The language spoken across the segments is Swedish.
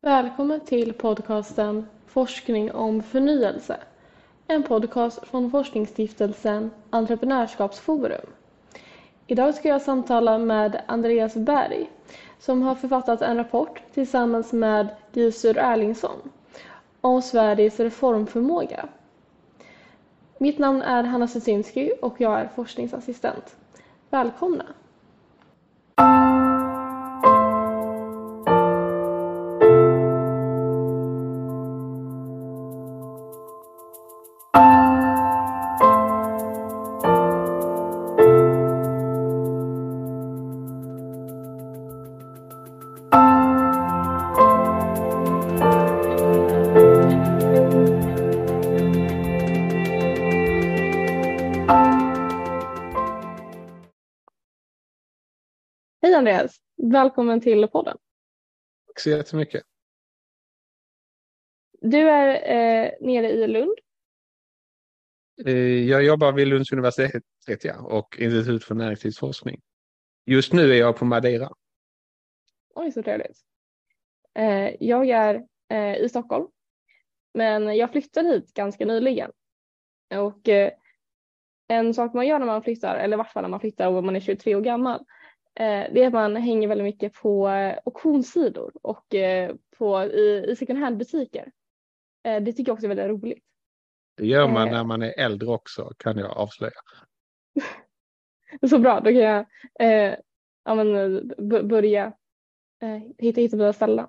Välkommen till podcasten Forskning om förnyelse. En podcast från forskningsstiftelsen Entreprenörskapsforum. Idag ska jag samtala med Andreas Berg som har författat en rapport tillsammans med Gisur Erlingsson om Sveriges reformförmåga. Mitt namn är Hanna Susinski och jag är forskningsassistent. Välkomna! Andreas! Välkommen till podden. Tack så jättemycket. Du är eh, nere i Lund. Eh, jag jobbar vid Lunds universitet ja, och Institut för näringslivsforskning. Just nu är jag på Madeira. Oj, så trevligt. Eh, jag är eh, i Stockholm, men jag flyttade hit ganska nyligen. Och eh, en sak man gör när man flyttar, eller i vart fall när man flyttar och man är 23 år gammal, det är att man hänger väldigt mycket på eh, auktionssidor och eh, på, i, i second hand-butiker. Det tycker jag också är väldigt roligt. Det gör man när man är äldre också kan jag avslöja. Så bra, då kan jag eh, ja, men, börja eh, hitta, hitta på ställen.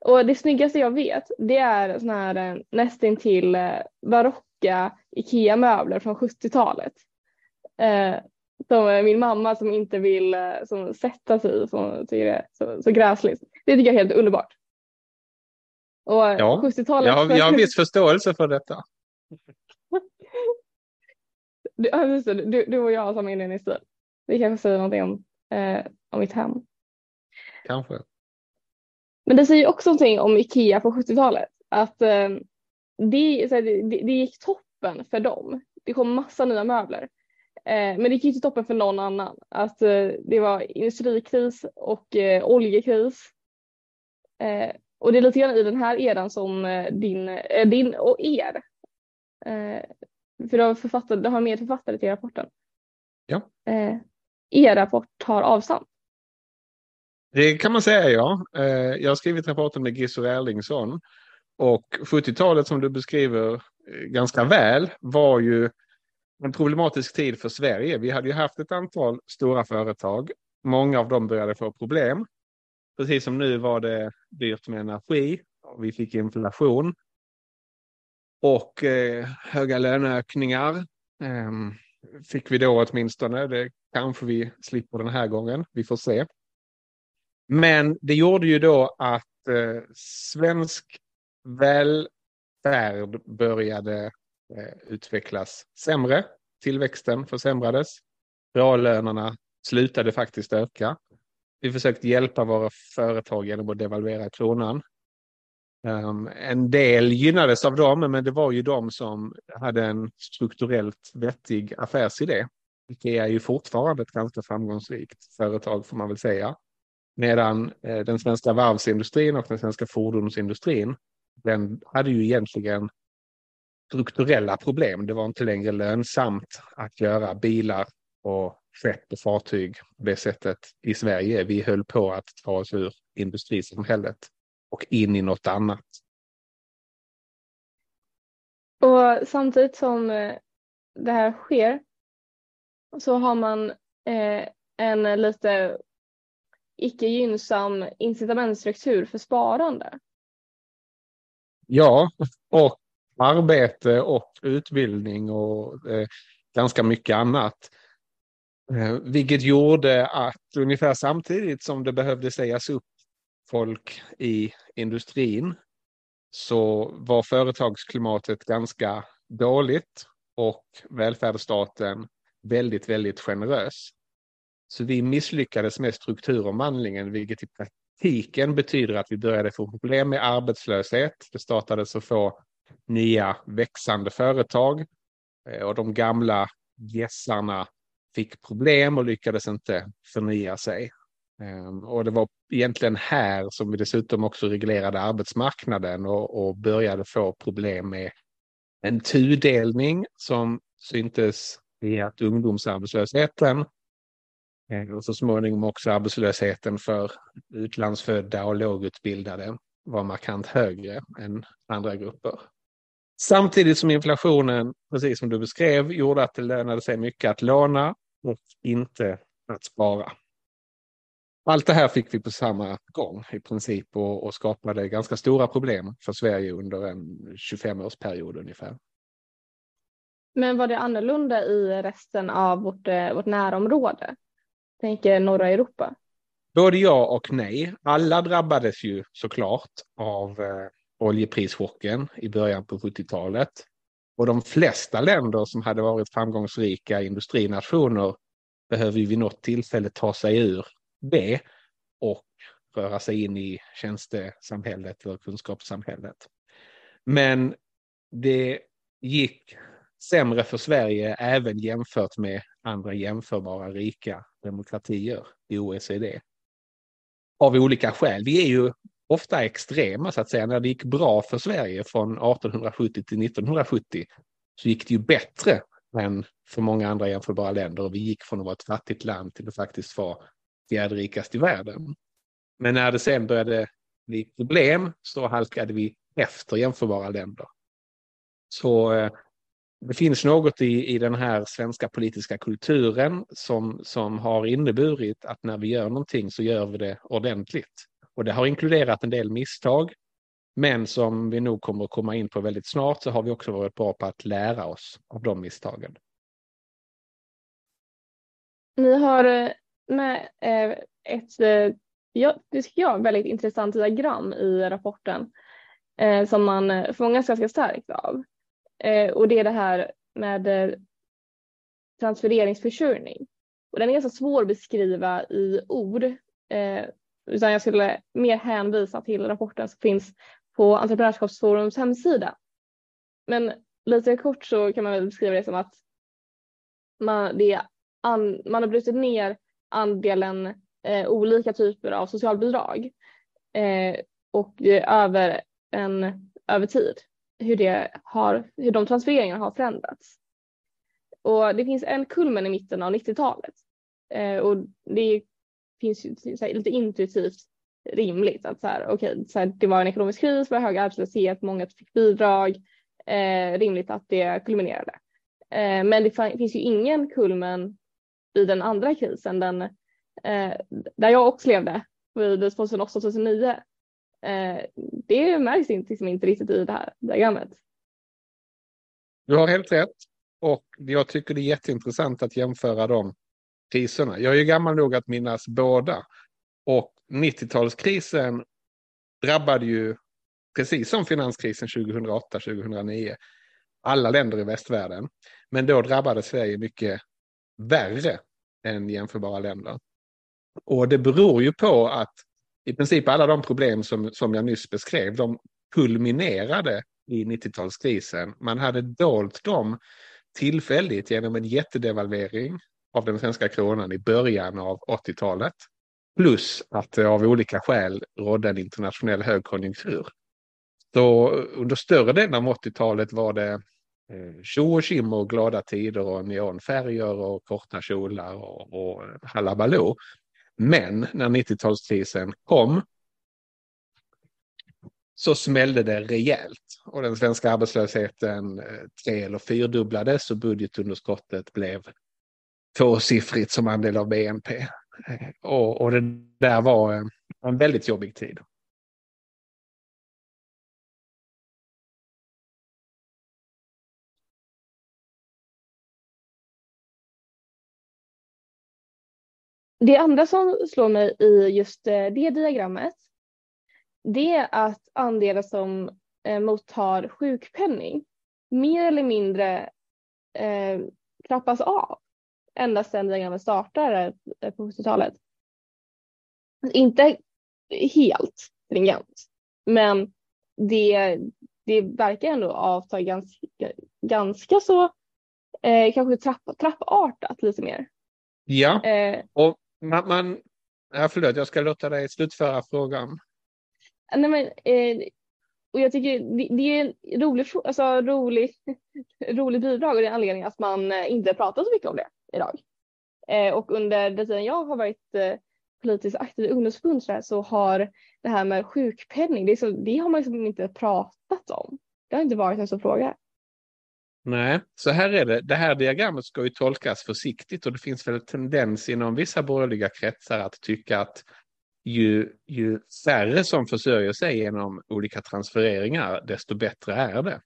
Och det snyggaste jag vet det är såna här eh, nästintill eh, barocka IKEA-möbler från 70-talet. Eh, som min mamma som inte vill eh, som sätta sig i som tycker det är så, så gräsligt. Det tycker jag är helt underbart. Och ja, 70-talet. Jag, har, jag har viss förståelse för detta. du, du, du och jag har samma inredningsstil. Vi kanske säger någonting om, eh, om mitt hem. Kanske. Men det säger också någonting om Ikea på 70-talet. Att eh, det, det, det gick toppen för dem. Det kom massa nya möbler. Eh, men det gick inte toppen för någon annan. Att eh, det var industrikris och eh, oljekris. Och det är lite grann i den här eran som din, din och er. För du har, författare, du har med författare till rapporten. Ja. Er rapport har avstamp. Det kan man säga ja. Jag har skrivit rapporten med Gissur Erlingsson. Och 70-talet som du beskriver ganska väl var ju en problematisk tid för Sverige. Vi hade ju haft ett antal stora företag. Många av dem började få problem. Precis som nu var det dyrt med energi. Vi fick inflation. Och eh, höga löneökningar eh, fick vi då åtminstone. Det kanske vi slipper den här gången. Vi får se. Men det gjorde ju då att eh, svensk välfärd började Eh, utvecklas sämre. Tillväxten försämrades. Reallönerna slutade faktiskt öka. Vi försökte hjälpa våra företag genom att devalvera kronan. Ehm, en del gynnades av dem, men det var ju de som hade en strukturellt vettig affärsidé. Ikea är ju fortfarande ett ganska framgångsrikt företag får man väl säga. Medan eh, den svenska varvsindustrin och den svenska fordonsindustrin, den hade ju egentligen strukturella problem. Det var inte längre lönsamt att göra bilar och skepp och fartyg på det sättet i Sverige. Vi höll på att ta oss ur industrisamhället och in i något annat. Och samtidigt som eh, det här sker så har man eh, en lite icke gynnsam incitamentstruktur för sparande. Ja, och arbete och utbildning och eh, ganska mycket annat. Eh, vilket gjorde att ungefär samtidigt som det behövde sägas upp folk i industrin så var företagsklimatet ganska dåligt och välfärdsstaten väldigt, väldigt generös. Så vi misslyckades med strukturomvandlingen, vilket i praktiken betyder att vi började få problem med arbetslöshet. Det startade så få nya växande företag eh, och de gamla gässarna fick problem och lyckades inte förnya sig. Ehm, och det var egentligen här som vi dessutom också reglerade arbetsmarknaden och, och började få problem med en tudelning som syntes i att ungdomsarbetslösheten eh, och så småningom också arbetslösheten för utlandsfödda och lågutbildade var markant högre än andra grupper. Samtidigt som inflationen, precis som du beskrev, gjorde att det lönade sig mycket att låna och inte att spara. Allt det här fick vi på samma gång i princip och, och skapade ganska stora problem för Sverige under en 25-årsperiod ungefär. Men var det annorlunda i resten av vårt, eh, vårt närområde? Tänker norra Europa. Både ja och nej. Alla drabbades ju såklart av eh, oljeprischocken i början på 70-talet. Och de flesta länder som hade varit framgångsrika industrinationer behöver vid något tillfälle ta sig ur det och röra sig in i tjänstesamhället eller kunskapssamhället. Men det gick sämre för Sverige även jämfört med andra jämförbara rika demokratier i OECD. Av olika skäl. Vi är ju ofta extrema så att säga. När det gick bra för Sverige från 1870 till 1970 så gick det ju bättre än för många andra jämförbara länder. Och vi gick från att vara ett fattigt land till att faktiskt vara fjärde i världen. Men när det sen började bli problem så halkade vi efter jämförbara länder. Så eh, det finns något i, i den här svenska politiska kulturen som, som har inneburit att när vi gör någonting så gör vi det ordentligt. Och det har inkluderat en del misstag. Men som vi nog kommer att komma in på väldigt snart så har vi också varit bra på att lära oss av de misstagen. Ni har eh, med eh, ett, eh, ja, det tycker jag, väldigt intressant diagram i rapporten som man fångas ganska starkt av. Och det är det här med transfereringsförsörjning. Och den är ganska svår att beskriva i ord utan jag skulle mer hänvisa till rapporten som finns på Entreprenörskapsforums hemsida. Men lite kort så kan man väl beskriva det som att man, det an, man har brutit ner andelen eh, olika typer av socialbidrag eh, och över, en, över tid hur, det har, hur de transfereringarna har förändrats. Och det finns en kulmen i mitten av 90-talet eh, och det finns ju här, lite intuitivt rimligt att så här, okay, så här, det var en ekonomisk kris, var hög arbetslöshet, många fick bidrag, eh, rimligt att det kulminerade. Eh, men det finns ju ingen kulmen i den andra krisen, den, eh, där jag också levde vid 2008-2009. Eh, det märks inte, liksom inte riktigt i det här diagrammet. Du har helt rätt och jag tycker det är jätteintressant att jämföra dem kriserna. Jag är ju gammal nog att minnas båda. Och 90-talskrisen drabbade ju, precis som finanskrisen 2008-2009, alla länder i västvärlden. Men då drabbade Sverige mycket värre än jämförbara länder. Och det beror ju på att i princip alla de problem som, som jag nyss beskrev, de kulminerade i 90-talskrisen. Man hade dolt dem tillfälligt genom en jättedevalvering av den svenska kronan i början av 80-talet. Plus att det av olika skäl rådde en internationell högkonjunktur. Så under större delen av 80-talet var det eh, tjo och tjim och glada tider och neonfärger och korta kjolar och, och halabaloo. Men när 90-talskrisen kom så smällde det rejält och den svenska arbetslösheten eh, tre eller fyrdubblades och budgetunderskottet blev tvåsiffrigt som andel av BNP. Och, och det där var en väldigt jobbig tid. Det andra som slår mig i just eh, det diagrammet det är att andelen som eh, mottar sjukpenning mer eller mindre eh, trappas av ända sedan diagrammet startade på 70-talet. Inte helt stringent, men det, det verkar ändå avta ganska, ganska så eh, kanske trapp, trappartat lite mer. Ja, eh, och man, man, Ja, förlåt, jag ska låta dig slutföra frågan. Nej, men, eh, och jag tycker det, det är en rolig, alltså, rolig, rolig bidrag och det är anledningen att man eh, inte pratar så mycket om det idag. Eh, och under den tiden jag har varit eh, politiskt aktiv i ungdomsförbund så, så har det här med sjukpenning, det, så, det har man liksom inte pratat om. Det har inte varit en sån fråga. Nej, så här är det. Det här diagrammet ska ju tolkas försiktigt och det finns väl en tendens inom vissa borgerliga kretsar att tycka att ju, ju färre som försörjer sig genom olika transfereringar, desto bättre är det.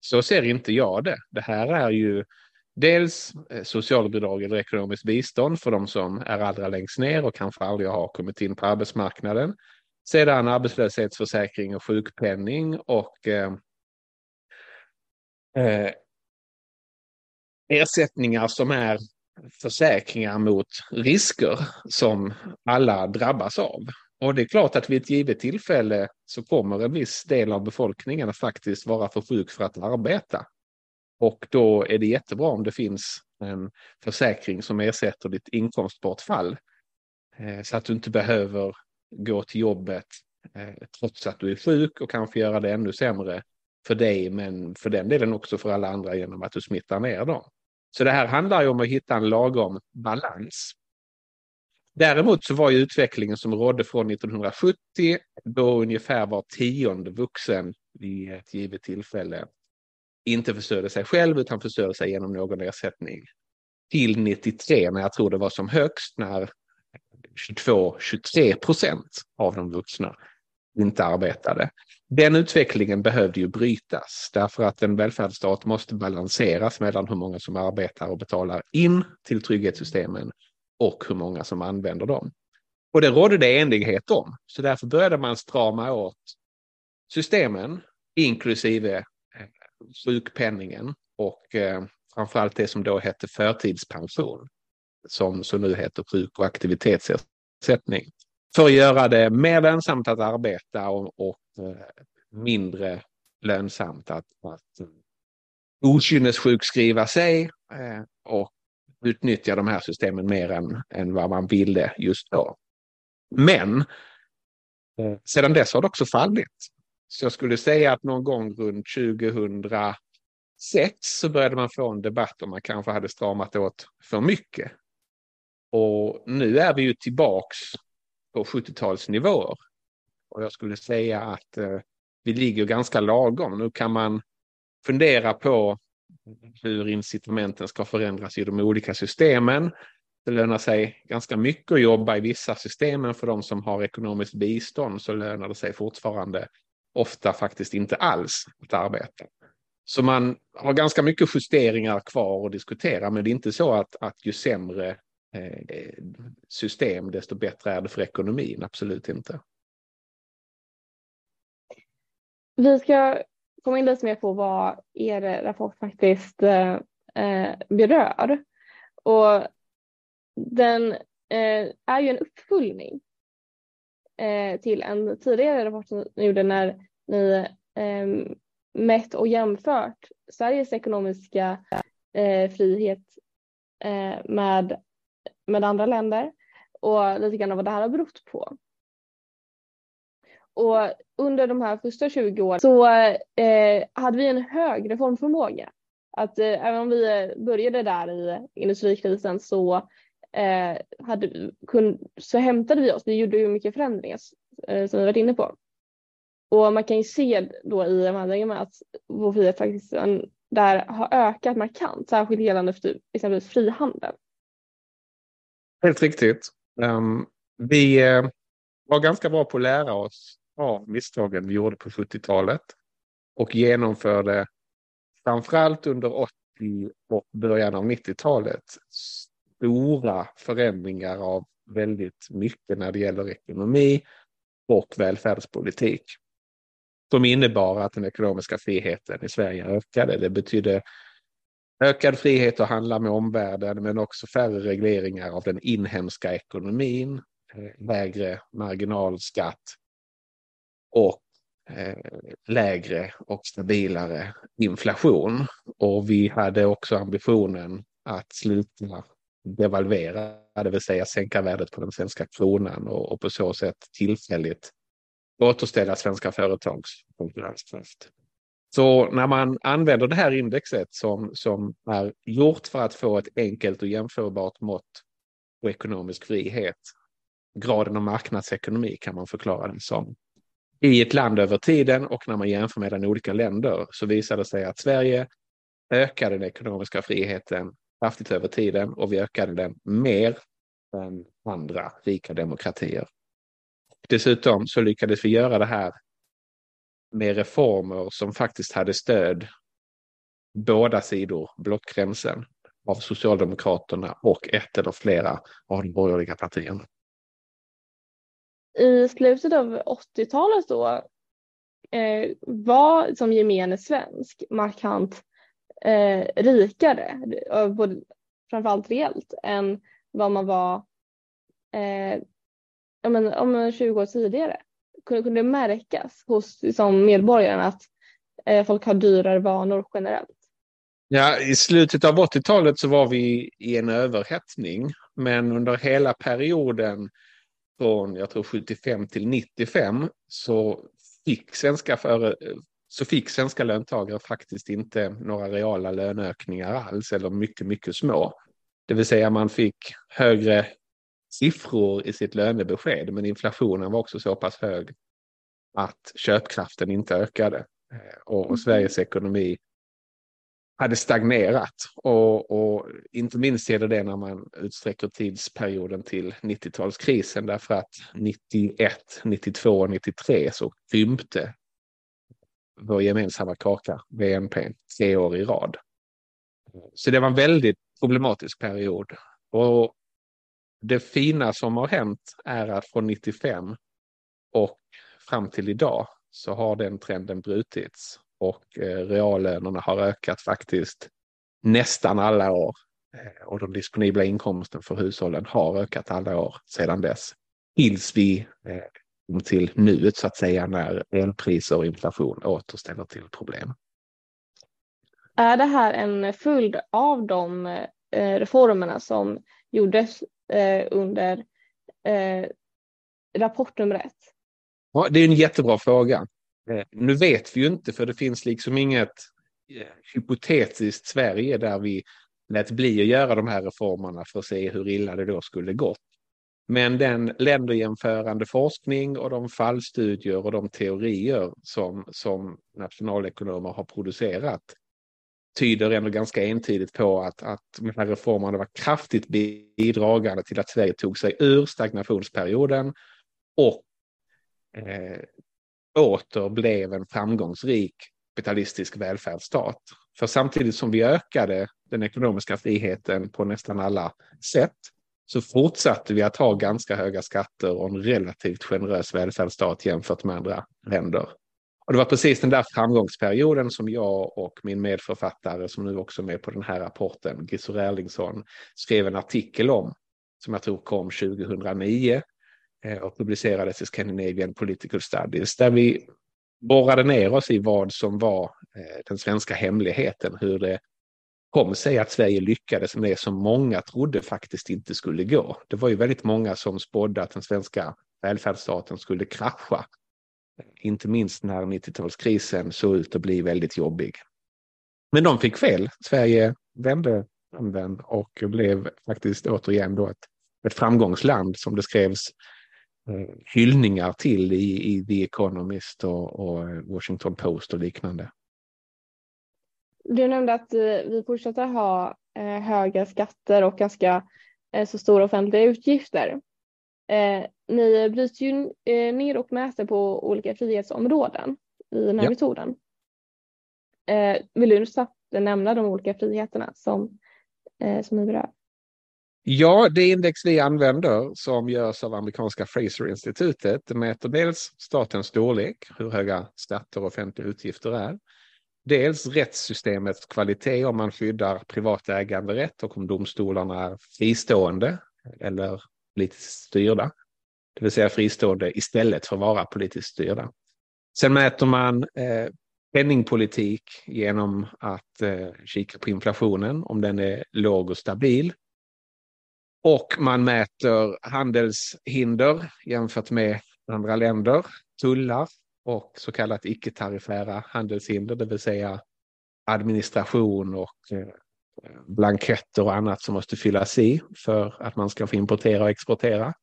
Så ser inte jag det. Det här är ju dels eh, socialbidrag eller ekonomiskt bistånd för de som är allra längst ner och kanske aldrig har kommit in på arbetsmarknaden. Sedan arbetslöshetsförsäkring och sjukpenning och eh, eh, ersättningar som är försäkringar mot risker som alla drabbas av. Och det är klart att vid ett givet tillfälle så kommer en viss del av befolkningen att faktiskt vara för sjuk för att arbeta. Och då är det jättebra om det finns en försäkring som ersätter ditt inkomstbortfall. Eh, så att du inte behöver gå till jobbet eh, trots att du är sjuk och kanske göra det ännu sämre för dig men för den delen också för alla andra genom att du smittar ner dem. Så det här handlar ju om att hitta en lagom balans. Däremot så var ju utvecklingen som rådde från 1970 då ungefär var tionde vuxen vid ett givet tillfälle inte försörjde sig själv utan försörjde sig genom någon ersättning. Till 93 när jag tror det var som högst när 22-23 procent av de vuxna inte arbetade. Den utvecklingen behövde ju brytas därför att en välfärdsstat måste balanseras mellan hur många som arbetar och betalar in till trygghetssystemen och hur många som använder dem. Och det rådde det enighet om, så därför började man strama åt systemen, inklusive sjukpenningen och eh, framförallt det som då hette förtidspension, som så nu heter sjuk och aktivitetsersättning för att göra det mer lönsamt att arbeta och, och eh, mindre lönsamt att, att eh, okynnessjukskriva sig eh, och utnyttja de här systemen mer än, än vad man ville just då. Men sedan dess har det också fallit. Så jag skulle säga att någon gång runt 2006 så började man få en debatt om man kanske hade stramat åt för mycket. Och nu är vi ju tillbaks på 70-talsnivåer. Och jag skulle säga att eh, vi ligger ganska lagom. Nu kan man fundera på hur incitamenten ska förändras i de olika systemen. Det lönar sig ganska mycket att jobba i vissa systemen för de som har ekonomiskt bistånd så lönar det sig fortfarande ofta faktiskt inte alls att arbeta. Så man har ganska mycket justeringar kvar att diskutera men det är inte så att, att ju sämre Eh, system, desto bättre är det för ekonomin. Absolut inte. Vi ska komma in lite mer på vad er rapport faktiskt eh, eh berör. Och den eh, är ju en uppföljning eh, till en tidigare rapport som ni gjorde när ni eh, mätt och jämfört Sveriges ekonomiska eh, frihet eh, med med andra länder och lite grann vad det här har berott på. Och under de här första 20 åren så eh, hade vi en hög reformförmåga. Att eh, även om vi började där i industrikrisen så, eh, hade, kun, så hämtade vi oss. Vi gjorde ju mycket förändringar eh, som vi varit inne på. Och man kan ju se då i de att vår frihet faktiskt där har ökat markant, särskilt gällande för typ, exempelvis frihandel. Helt riktigt. Um, vi uh, var ganska bra på att lära oss av misstagen vi gjorde på 70-talet och genomförde framförallt under 80 och början av 90-talet stora förändringar av väldigt mycket när det gäller ekonomi och välfärdspolitik. Som innebar att den ekonomiska friheten i Sverige ökade. Det betydde Ökad frihet att handla med omvärlden men också färre regleringar av den inhemska ekonomin, eh, lägre marginalskatt och eh, lägre och stabilare inflation. Och vi hade också ambitionen att sluta devalvera, det vill säga sänka värdet på den svenska kronan och, och på så sätt tillfälligt återställa svenska företags konkurrenskraft. Så när man använder det här indexet som, som är gjort för att få ett enkelt och jämförbart mått på ekonomisk frihet, graden av marknadsekonomi kan man förklara den som. I ett land över tiden och när man jämför mellan olika länder så visar det sig att Sverige ökar den ekonomiska friheten kraftigt över tiden och vi ökade den mer än andra rika demokratier. Dessutom så lyckades vi göra det här med reformer som faktiskt hade stöd båda sidor blockgränsen av Socialdemokraterna och ett eller flera av de borgerliga partierna. I slutet av 80-talet då eh, var som gemene svensk markant eh, rikare, eh, både, framförallt reellt, än vad man var eh, ja, men, om 20 år tidigare. Kunde, kunde det märkas hos liksom, medborgarna att eh, folk har dyrare vanor generellt? Ja, i slutet av 80-talet så var vi i en överhettning, men under hela perioden från jag tror 75 till 95 så fick svenska, före, så fick svenska löntagare faktiskt inte några reala löneökningar alls eller mycket, mycket små. Det vill säga man fick högre siffror i sitt lönebesked men inflationen var också så pass hög att köpkraften inte ökade eh, och, och Sveriges ekonomi hade stagnerat. Och, och, inte minst gäller det när man utsträcker tidsperioden till 90-talskrisen därför att 91, 92 93 så krympte vår gemensamma kaka, BNP, tre år i rad. Så det var en väldigt problematisk period. Och det fina som har hänt är att från 95 och fram till idag så har den trenden brutits och eh, reallönerna har ökat faktiskt nästan alla år. Eh, och de disponibla inkomsten för hushållen har ökat alla år sedan dess. Tills vi eh, till nuet så att säga när elpriser och inflation återställer till problem. Är det här en följd av de reformerna som gjordes under rapport nummer ett? Ja, det är en jättebra fråga. Eh, nu vet vi ju inte för det finns liksom inget eh, hypotetiskt Sverige där vi lät bli att göra de här reformerna för att se hur illa det då skulle gått. Men den länderjämförande forskning och de fallstudier och de teorier som, som nationalekonomer har producerat tyder ändå ganska entydigt på att, att de här reformerna var kraftigt bidragande till att Sverige tog sig ur stagnationsperioden och eh, åter blev en framgångsrik kapitalistisk välfärdsstat. För samtidigt som vi ökade den ekonomiska friheten på nästan alla sätt så fortsatte vi att ha ganska höga skatter och en relativt generös välfärdsstat jämfört med andra länder. Och det var precis den där framgångsperioden som jag och min medförfattare som nu också är med på den här rapporten, Gissur Erlingsson, skrev en artikel om som jag tror kom 2009 Eh, och publicerades i Scandinavian Political Studies där vi borrade ner oss i vad som var eh, den svenska hemligheten, hur det kom sig att Sverige lyckades med det som många trodde faktiskt inte skulle gå. Det var ju väldigt många som spådde att den svenska välfärdsstaten skulle krascha. Inte minst när 90-talskrisen såg ut att bli väldigt jobbig. Men de fick fel. Sverige vände den och blev faktiskt återigen då ett, ett framgångsland som det skrevs eh, hyllningar till i, i The Economist och, och, Washington Post och liknande. Du nämnde att eh, vi fortsätter ha eh, höga skatter och ganska så stora offentliga utgifter. Ni bryter ju ner och mäter på olika frihetsområden i den här ja. metoden. Vill du snabbt nämna de olika friheterna som, som ni berör? Ja, det index vi använder som görs av amerikanska Fraser-institutet mäter dels statens storlek, hur höga skatter och offentliga utgifter är. Dels rättssystemets kvalitet om man skyddar privat äganderätt och om domstolarna är fristående eller politiskt styrda. Det vill säga fristående istället för att vara politiskt styrda. Sen mäter man eh, penningpolitik genom att eh, kika på inflationen, om den är låg och stabil Och man mäter handelshinder jämfört med andra länder, tullar och så kallat icke-tariffära handelshinder, det vill säga administration och eh, blanketter och annat som måste fyllas i för att man ska få importera och exportera.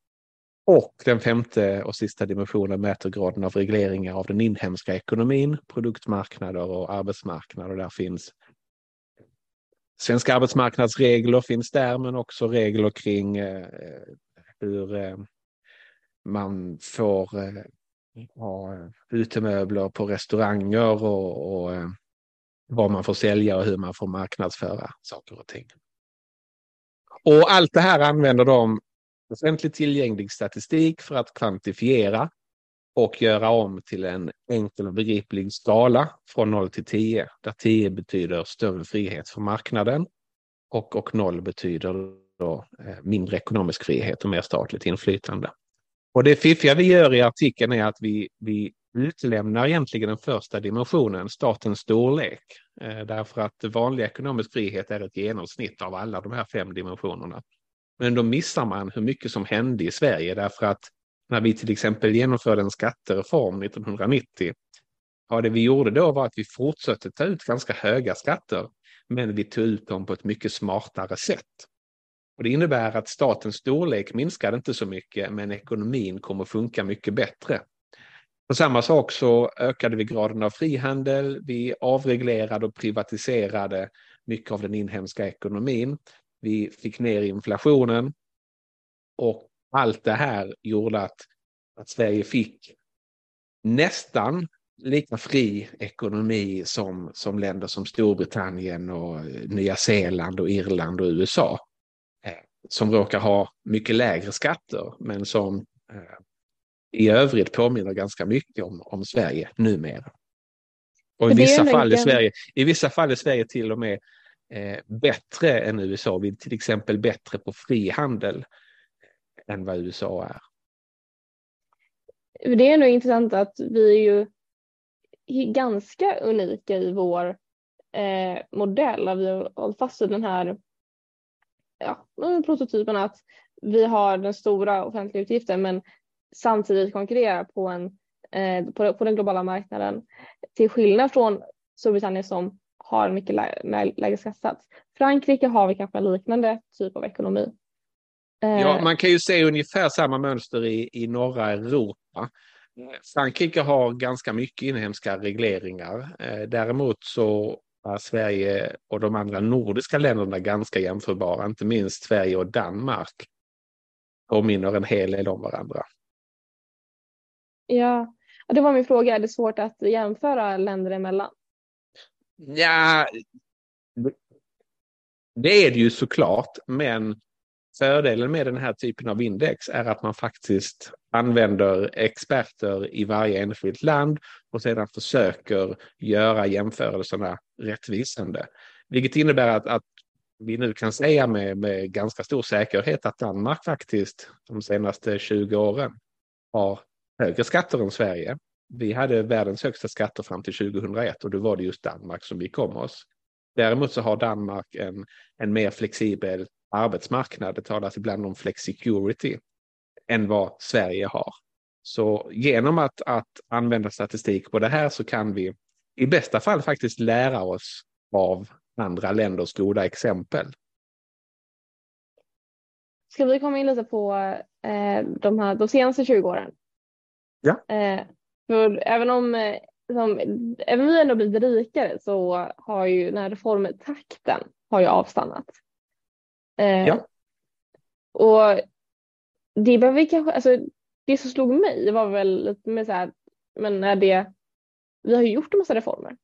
Och den femte och sista dimensionen mäter graden av regleringar av den inhemska ekonomin, produktmarknader och arbetsmarknader. Där finns svenska arbetsmarknadsregler finns där, men också regler kring eh, hur eh, man får Mm. ha utemöbler eh, på restauranger och, och eh, vad man får sälja och hur man får marknadsföra saker och ting. Och allt det här använder de offentligt tillgänglig statistik för att kvantifiera och göra om till en enkel och begriplig skala från 0 till 10, där 10 betyder större frihet för marknaden och, och 0 betyder då eh, mindre ekonomisk frihet och mer statligt inflytande. Och det fiffiga vi gör i artikeln är att vi, vi utlämnar egentligen den första dimensionen, statens storlek. Eh, därför att vanlig ekonomisk frihet är ett genomsnitt av alla de här fem dimensionerna. Men då missar man hur mycket som hände i Sverige därför att när vi till exempel genomförde en skattereform 1990, ja det vi gjorde då var att vi fortsatte ta ut ganska höga skatter, men vi tog ut dem på ett mycket smartare sätt. Och det innebär att statens storlek minskar inte så mycket, men ekonomin kommer funka mycket bättre. På samma sak så ökade vi graden av frihandel, vi avreglerade och privatiserade mycket av den inhemska ekonomin. Vi fick ner inflationen och allt det här gjorde att, att Sverige fick nästan lika fri ekonomi som, som länder som Storbritannien och Nya Zeeland och Irland och USA. Som råkar ha mycket lägre skatter men som eh, i övrigt påminner ganska mycket om, om Sverige numera. Och i vissa, fall i, Sverige, i vissa fall är Sverige till och med eh, bättre än USA. Vi är till exempel bättre på frihandel än vad USA är. Det är nog intressant att vi är ju ganska unika i vår eh, modell. Vi har hållit fast vid den här ja, prototypen att vi har den stora offentliga utgiften men samtidigt konkurrera på, en, eh, på, på, den globala marknaden till skillnad från Storbritannien som har en mycket lä lägre skattesats. Frankrike har vi kanske en liknande typ av ekonomi. Eh, ja, man kan ju se ungefär samma mönster i, i norra Europa. Frankrike har ganska mycket inhemska regleringar. Eh, däremot så Sverige och de andra nordiska länderna ganska jämförbara. Inte minst Sverige och Danmark påminner en hel del om varandra. Ja, det var min fråga. Är det svårt att jämföra länder emellan? Ja, det är det ju såklart, men fördelen med den här typen av index är att man faktiskt använder experter i varje enskilt land och sedan försöker göra jämförelserna rättvisande. Vilket innebär att, att vi nu kan säga med, med ganska stor säkerhet att Danmark faktiskt de senaste 20 åren har högre skatter än Sverige. Vi hade världens högsta skatter fram till 2001 och då var det just Danmark som vi kom oss. Däremot så har Danmark en, en mer flexibel arbetsmarknad, det talas ibland om flexicurity, än vad Sverige har. Så genom att, att använda statistik på det här så kan vi i bästa fall faktiskt lära oss av andra länders goda exempel. Ska vi komma in lite på eh, de, här, de senaste 20 åren? Ja. Eh, för även om eh, som, även vi ändå blivit rikare så har ju den här reformtakten har ju avstannat. Eh, ja. Och det behöver vi kanske, alltså det som slog mig var väl lite mer så här, men är det, vi har ju gjort en massa reformer.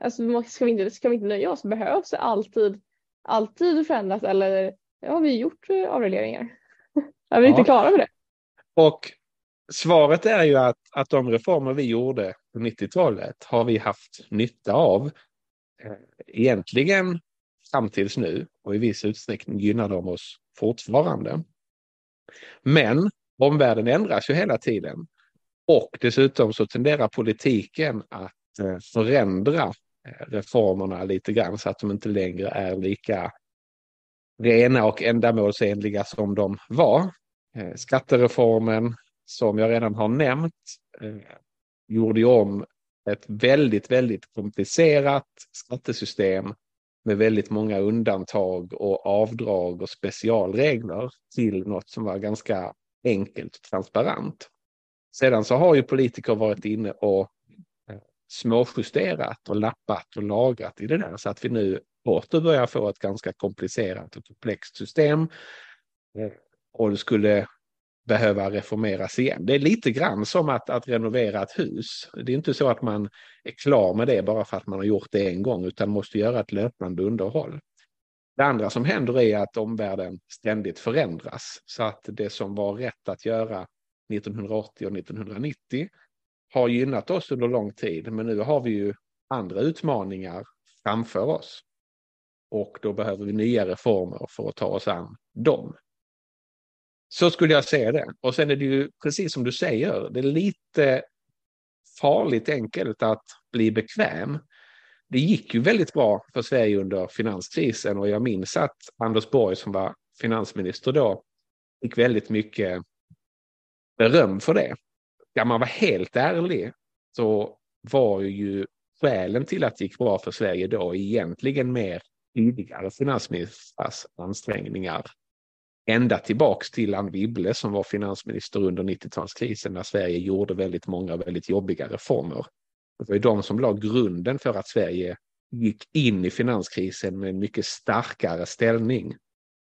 Alltså ska vi inte, ska vi inte nöja oss? Behövs det alltid, alltid förändras eller ja, vi har gjort avregleringar? är vi ja. inte klara med det? Och svaret är ju att, att de reformer vi gjorde på 90-talet har vi haft nytta av. Eh, egentligen fram tills nu och i viss utsträckning gynnar de oss fortfarande. Men omvärlden ändras ju hela tiden och dessutom så tenderar politiken att eh, förändra eh, reformerna lite grann så att de inte längre är lika rena och ändamålsenliga som de var. Eh, skattereformen, som jag redan har nämnt, gjorde ju om ett väldigt, väldigt komplicerat skattesystem med väldigt många undantag och avdrag och specialregler till något som var ganska enkelt och transparent. Sedan så har ju politiker varit inne och eh, småjusterat och lappat och lagrat i det där så att vi nu åter börjar få ett ganska komplicerat och komplext system. Eh, och det skulle behöva reformeras igen. Det är lite grann som att, att renovera ett hus. Det är inte så att man är klar med det bara för att man har gjort det en gång utan måste göra ett löpande underhåll. Det andra som händer är att omvärlden ständigt förändras så att det som var rätt att göra 1980 och 1990 har gynnat oss under lång tid men nu har vi ju andra utmaningar framför oss. Och då behöver vi nya reformer för att ta oss an dem. Så skulle jag säga det. Och sen är det ju precis som du säger, det är lite farligt enkelt att bli bekväm. Det gick ju väldigt bra för Sverige under finanskrisen och jag minns att Anders Borg som var finansminister då fick väldigt mycket beröm för det. Ska man vara helt ärlig så var ju skälen till att det gick bra för Sverige då egentligen mer tidigare finansministrars ansträngningar ända tillbaks till Anne Wibble som var finansminister under 90-talskrisen när Sverige gjorde väldigt många väldigt jobbiga reformer. Det var ju de som la grunden för att Sverige gick in i finanskrisen med en mycket starkare ställning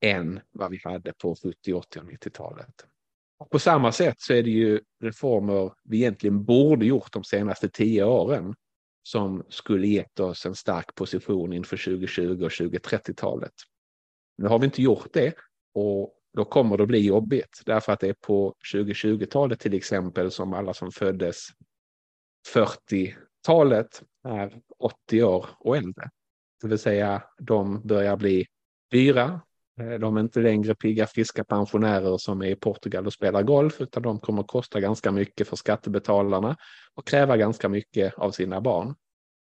än vad vi hade på 70, 80 och 90-talet. På samma sätt så är det ju reformer vi egentligen borde gjort de senaste tio åren som skulle gett oss en stark position inför 2020 och 2030-talet. Nu har vi inte gjort det och då kommer det att bli jobbigt därför att det är på 2020-talet till exempel som alla som föddes 40-talet är 80 år och äldre. Det vill säga de börjar bli dyra. Eh, de är inte längre pigga friska pensionärer som är i Portugal och spelar golf utan de kommer att kosta ganska mycket för skattebetalarna och kräva ganska mycket av sina barn.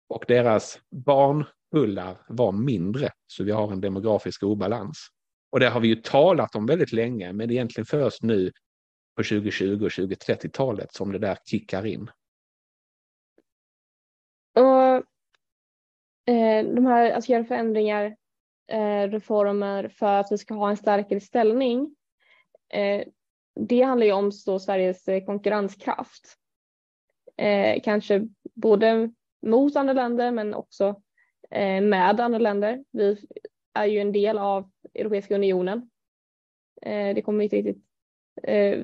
Och deras barnkullar var mindre så vi har en demografisk obalans. Och det har vi ju talat om väldigt länge, men det är egentligen först nu på 2020 och 2030-talet som det där kickar in. Och eh, de här, alltså göra förändringar, eh, reformer för att vi ska ha en starkare ställning. Eh, det handlar ju om så Sveriges eh, konkurrenskraft. Eh, kanske både mot andra länder men också eh, med andra länder. Vi är ju en del av Europeiska unionen. Eh, det kommer inte riktigt, eh,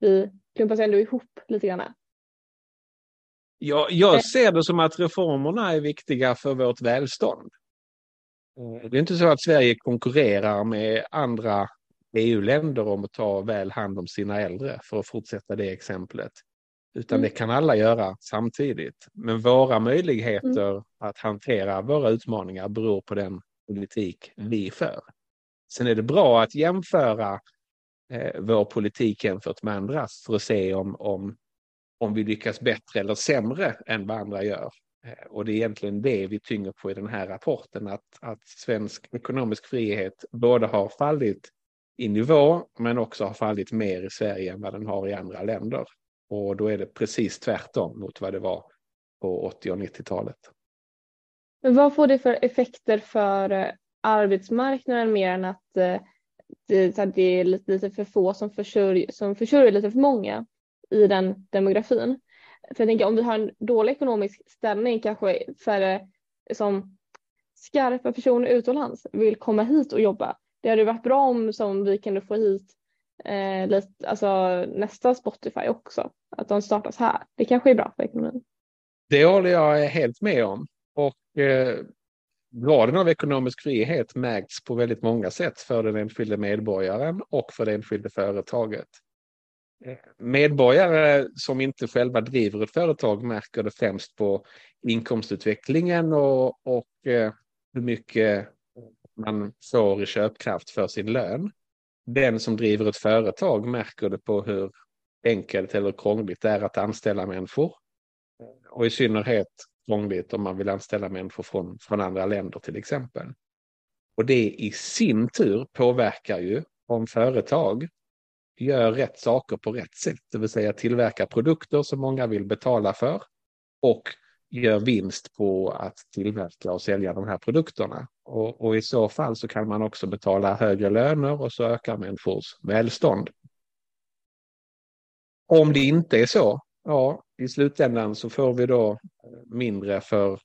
vi klumpas ändå ihop lite grann. Ja, jag eh. ser det som att reformerna är viktiga för vårt välstånd. Det är inte så att Sverige konkurrerar med andra EU-länder om att ta väl hand om sina äldre, för att fortsätta det exemplet. Utan mm. det kan alla göra samtidigt. Men våra möjligheter mm. att hantera våra utmaningar beror på den politik vi för. Sen är det bra att jämföra eh, vår politik jämfört med andras för att se om, om, om vi lyckas bättre eller sämre än vad andra gör. Eh, och det är egentligen det vi tynger på i den här rapporten, att, att svensk ekonomisk frihet både har fallit i nivå men också har fallit mer i Sverige än vad den har i andra länder. Och då är det precis tvärtom mot vad det var på 80 och 90-talet. Men vad får det för effekter för eh, arbetsmarknaden mer än eh, att det, är lite, lite för få som försörjer, som försörjer lite för många i den demografin? För jag tänker om vi har en dålig ekonomisk ställning kanske färre som skarpa personer utomlands vill komma hit och jobba. Det hade varit bra om som vi kunde få hit eh, lite, alltså, nästa Spotify också, att de startas här. Det kanske är bra för ekonomin. Det håller jag helt med om. Och eh, graden av ekonomisk frihet märks på väldigt många sätt för den enskilde medborgaren och för det enskilde företaget. Eh, medborgare som inte själva driver ett företag märker det främst på inkomstutvecklingen och, och eh, hur mycket man får i köpkraft för sin lön. Den som driver ett företag märker det på hur enkelt eller krångligt det är att anställa människor. Och i synnerhet krångligt om man vill anställa människor från, från andra länder till exempel. Och det i sin tur påverkar ju om företag gör rätt saker på rätt sätt, det vill säga tillverkar produkter som många vill betala för och gör vinst på att tillverka och sälja de här produkterna. Och, och, i så fall så kan man också betala högre löner och så ökar människors välstånd. Om det inte är så, ja, i slutändan så får vi då mindre för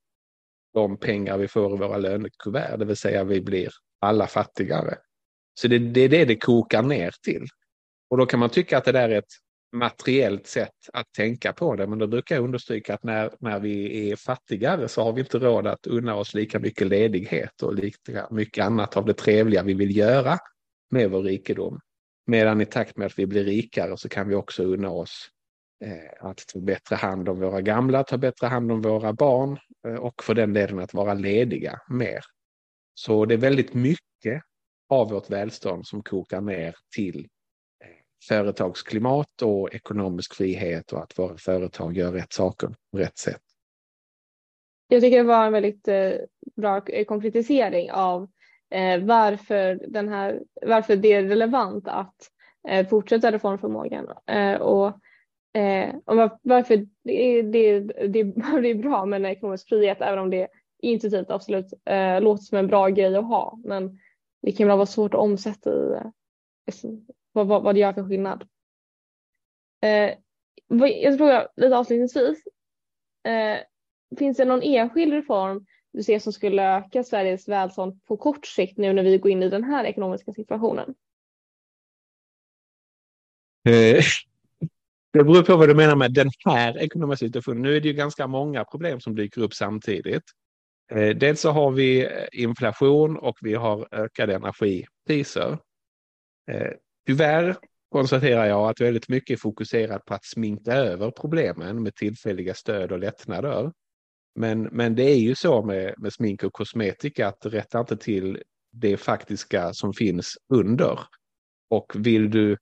de pengar vi får i våra lönekuvert, det vill säga vi blir alla fattigare. Så det, det är det det kokar ner till. Och då kan man tycka att det där är ett materiellt sätt att tänka på det. Men då brukar jag understryka att när, när vi är fattigare så har vi inte råd att unna oss lika mycket ledighet och lika mycket annat av det trevliga vi vill göra med vår rikedom. Medan i takt med att vi blir rikare så kan vi också unna oss Eh, att ta bättre hand om våra gamla, ta bättre hand om våra barn eh, och för den delen att vara lediga mer. Så det är väldigt mycket av vårt välstånd som kokar ner till eh, företagsklimat och ekonomisk frihet och att våra företag gör rätt saker på rätt sätt. Jag tycker det var en väldigt bra konkretisering av varför, den här, varför det är relevant att fortsätta reformförmågan och, Eh, och varför det, det, det, det är bra med en ekonomisk frihet även om det intuitivt absolut eh, låter som en bra grej att ha men det kan vara svårt att omsätta i eh, liksom, vad, vad, vad det gör för skillnad. Eh, jag frågar lite avslutningsvis. Eh, finns det någon enskild reform du ser som skulle öka Sveriges välstånd på kort sikt nu när vi går in i den här ekonomiska situationen? Det beror på vad du menar med den här ekonomiska situationen. Nu är det ju ganska många problem som dyker upp samtidigt. Eh, dels så har vi eh, inflation och vi har ökade energipriser. Eh, tyvärr konstaterar jag att väldigt mycket är fokuserat på att sminka över problemen med tillfälliga stöd och lättnader. Men, men det är ju så med, med smink och kosmetika att det rättar inte till det faktiska som finns under. Och vill du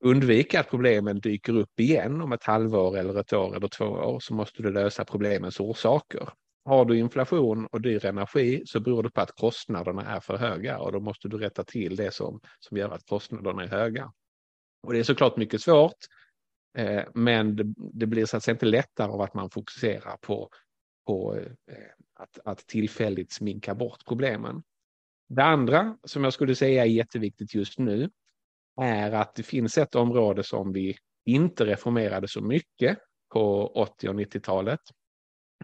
undvika att problemen dyker upp igen om ett halvår eller ett år eller två år så måste du lösa problemens orsaker. Har du inflation och dyr energi så beror det på att kostnaderna är för höga och då måste du rätta till det som, som gör att kostnaderna är höga. Och det är såklart mycket svårt, eh, men det, det, blir så att säga inte lättare av att man fokuserar på, på eh, att, att tillfälligt sminka bort problemen. Det andra som jag skulle säga är jätteviktigt just nu är att det finns ett område som vi inte reformerade så mycket på 80 och 90-talet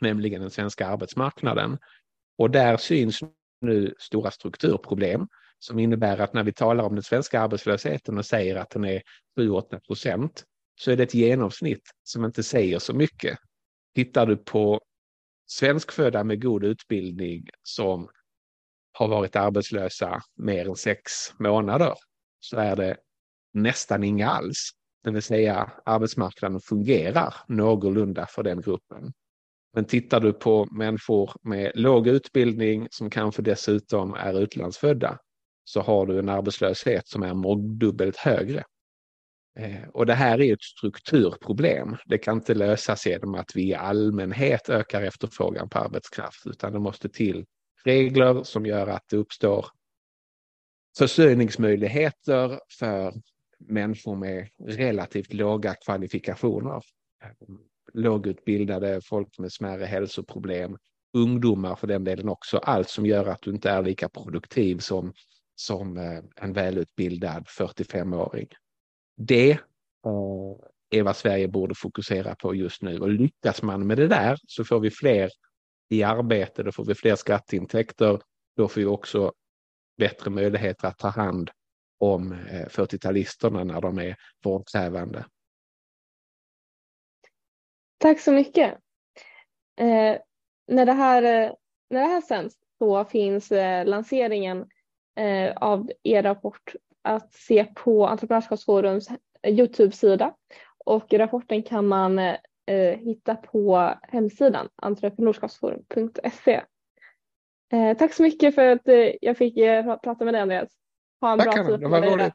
nämligen den svenska arbetsmarknaden. Och där syns nu stora strukturproblem som innebär att när vi talar om den svenska arbetslösheten och säger att den är 7-8 procent så är det ett genomsnitt som inte säger så mycket. Tittar du på svenskfödda med god utbildning som har varit arbetslösa mer än sex månader så är det nästan inga alls. Det vill säga arbetsmarknaden fungerar någorlunda för den gruppen. Men tittar du på människor med låg utbildning som kanske dessutom är utlandsfödda så har du en arbetslöshet som är mångdubbelt högre. Eh, och det här är ett strukturproblem. Det kan inte lösas genom att vi i allmänhet ökar efterfrågan på arbetskraft utan det måste till regler som gör att det uppstår försörjningsmöjligheter för människor med relativt låga kvalifikationer lågutbildade, folk med smärre hälsoproblem, ungdomar för den delen också. Allt som gör att du inte är lika produktiv som, som eh, en välutbildad 45-åring. Det eh, är vad Sverige borde fokusera på just nu och lyckas man med det där så får vi fler i arbete, då får vi fler skatteintäkter, då får vi också bättre möjligheter att ta hand om eh, 40-talisterna när de är vårdkrävande. Tack så mycket. Eh, när, det här, eh, när det här sänds så finns eh, lanseringen eh, av er rapport att se på Entreprenörskapsforums eh, Youtube-sida och rapporten kan man eh, hitta på hemsidan entreprenörskapsforum.se. Eh, tack så mycket för att jag fick prata med dig Andreas. Ha en Tack bra tid. Det var roligt.